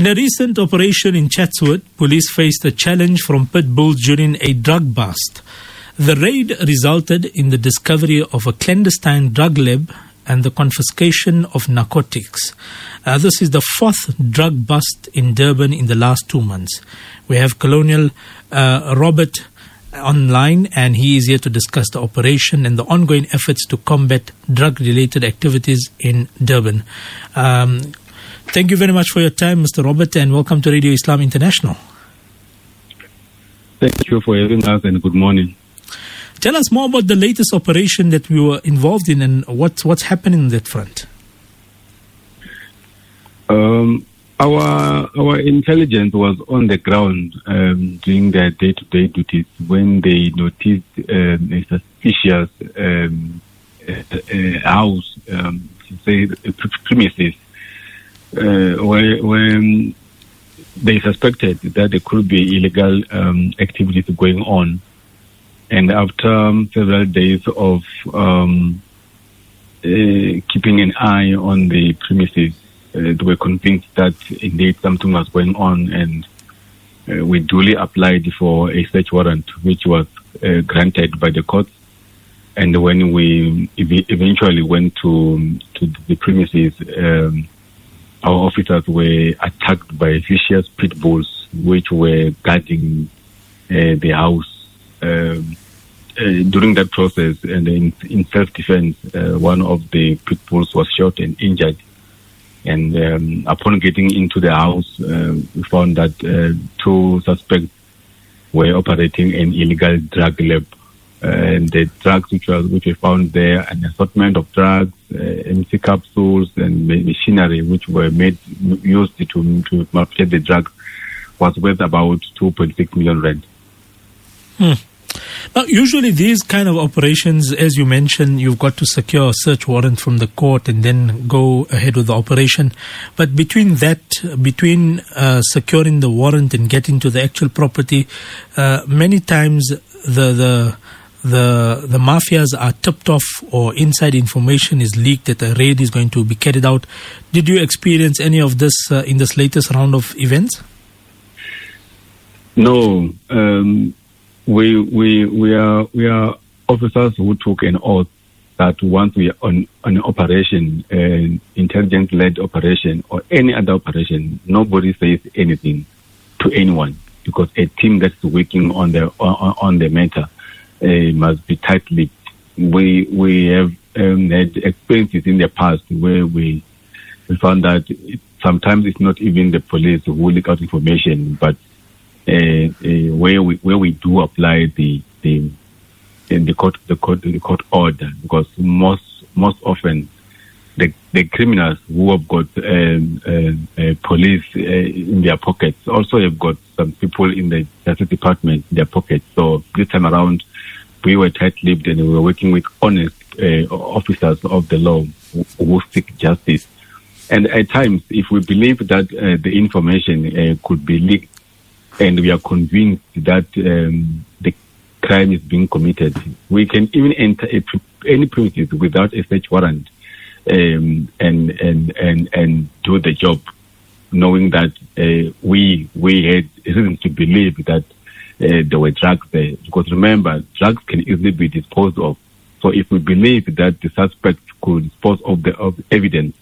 In a recent operation in Chatsworth, police faced a challenge from pit bulls during a drug bust. The raid resulted in the discovery of a clandestine drug lab and the confiscation of narcotics. Uh, this is the fourth drug bust in Durban in the last two months. We have Colonel uh, Robert online and he is here to discuss the operation and the ongoing efforts to combat drug related activities in Durban. Um, thank you very much for your time, Mr. Robert, and welcome to Radio Islam International. Thank you for having us and good morning. Tell us more about the latest operation that we were involved in and what's what's happening on that front. Um, our our intelligence was on the ground um, doing their day-to-day duties when they noticed um, a suspicious um, a, a house, um, say premises, uh, where, where they suspected that there could be illegal um, activities going on. And after several days of um, uh, keeping an eye on the premises, uh, they were convinced that indeed something was going on, and uh, we duly applied for a search warrant, which was uh, granted by the court. And when we ev- eventually went to to the premises, um, our officers were attacked by vicious pit bulls, which were guarding uh, the house. Um, uh, during that process, and in, in self-defense, uh, one of the pit bulls was shot and injured. And um, upon getting into the house, uh, we found that uh, two suspects were operating an illegal drug lab. And the drugs which were which we found there, an assortment of drugs, uh, MC capsules, and machinery which were made used to to manufacture the drugs, was worth about 2.6 million rand. Hmm. Now, usually these kind of operations, as you mentioned, you've got to secure a search warrant from the court and then go ahead with the operation. But between that, between uh, securing the warrant and getting to the actual property, uh, many times the the the the mafias are tipped off or inside information is leaked that a raid is going to be carried out. Did you experience any of this uh, in this latest round of events? No. Um, we we we are we are officers who took an oath that once we are on an operation, an intelligence led operation or any other operation, nobody says anything to anyone because a team that's working on the on, on the matter must be tightly. We we have um, had experiences in the past where we we found that it, sometimes it's not even the police who leak out information, but uh, uh, where we where we do apply the the in the court the court the court order because most most often the the criminals who have got uh, uh, police uh, in their pockets also have got some people in the justice department in their pockets. So this time around, we were tight-lipped and we were working with honest uh, officers of the law who, who seek justice. And at times, if we believe that uh, the information uh, could be leaked and we are convinced that um, the crime is being committed, we can even enter any premises without a search warrant um, and, and, and, and do the job, knowing that uh, we, we had reason to believe that uh, there were drugs there. Because remember, drugs can easily be disposed of. So if we believe that the suspect could dispose of the of evidence,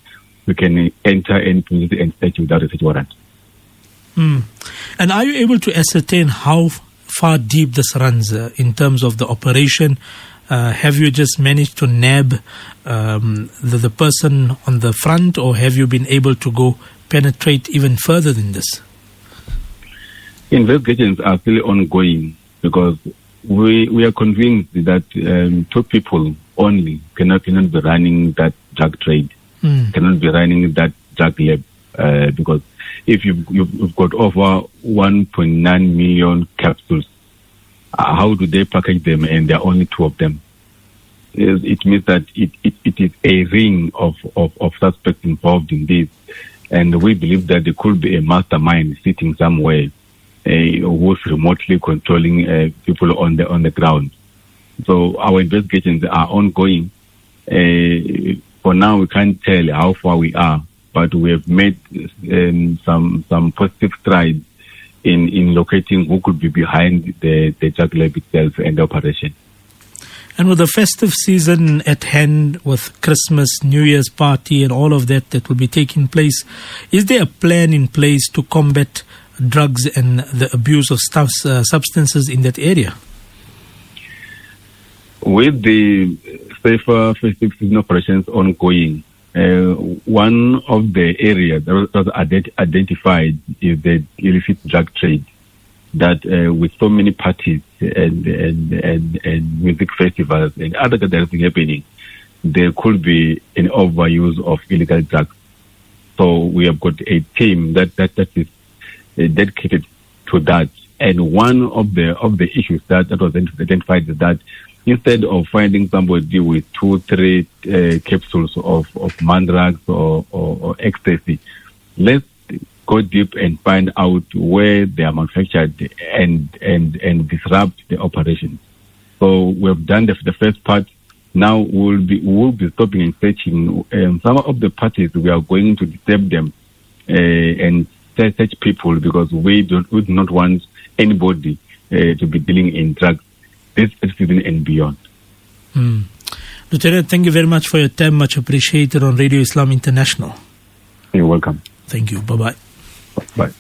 we can enter premises and search without a search warrant. Mm. And are you able to ascertain how far deep this runs uh, in terms of the operation? Uh, have you just managed to nab um, the, the person on the front, or have you been able to go penetrate even further than this? Investigations are still ongoing because we we are convinced that um, two people only cannot, cannot be running that drug trade, Mm. cannot be running that drug lab uh, because if you've, you've you've got over 1.9 million capsules, uh, how do they package them and there are only two of them? It means that it, it, it is a ring of, of, of suspects involved in this. And we believe that there could be a mastermind sitting somewhere uh, who's remotely controlling uh, people on the on the ground. So our investigations are ongoing. Uh, for now, we can't tell how far we are, but we have made um, some some positive strides in, in locating who could be behind the, the lab itself and the operation. And with the festive season at hand, with Christmas, New Year's party, and all of that that will be taking place, is there a plan in place to combat drugs and the abuse of stuff, uh, substances in that area? With the safer festive season operations ongoing, uh, one of the areas that was ident- identified is the illicit drug trade that uh, with so many parties and, and, and, and music festivals and other gatherings happening, there could be an overuse of illegal drugs. So we have got a team that, that, that is uh, dedicated to that. And one of the of the issues that, that was identified is that instead of finding somebody with two, three uh, capsules of, of mandrax or, or, or ecstasy, let's go deep and find out where they are manufactured and and and disrupt the operation. So we've done the, the first part. Now we'll be we'll be stopping and searching. Um, some of the parties we are going to disturb them uh, and search people because we don't we do not want anybody uh, to be dealing in drugs this season and beyond. Mm. Lieutenant, thank you very much for your time. Much appreciated on Radio Islam International. You're welcome. Thank you. Bye bye. Bye.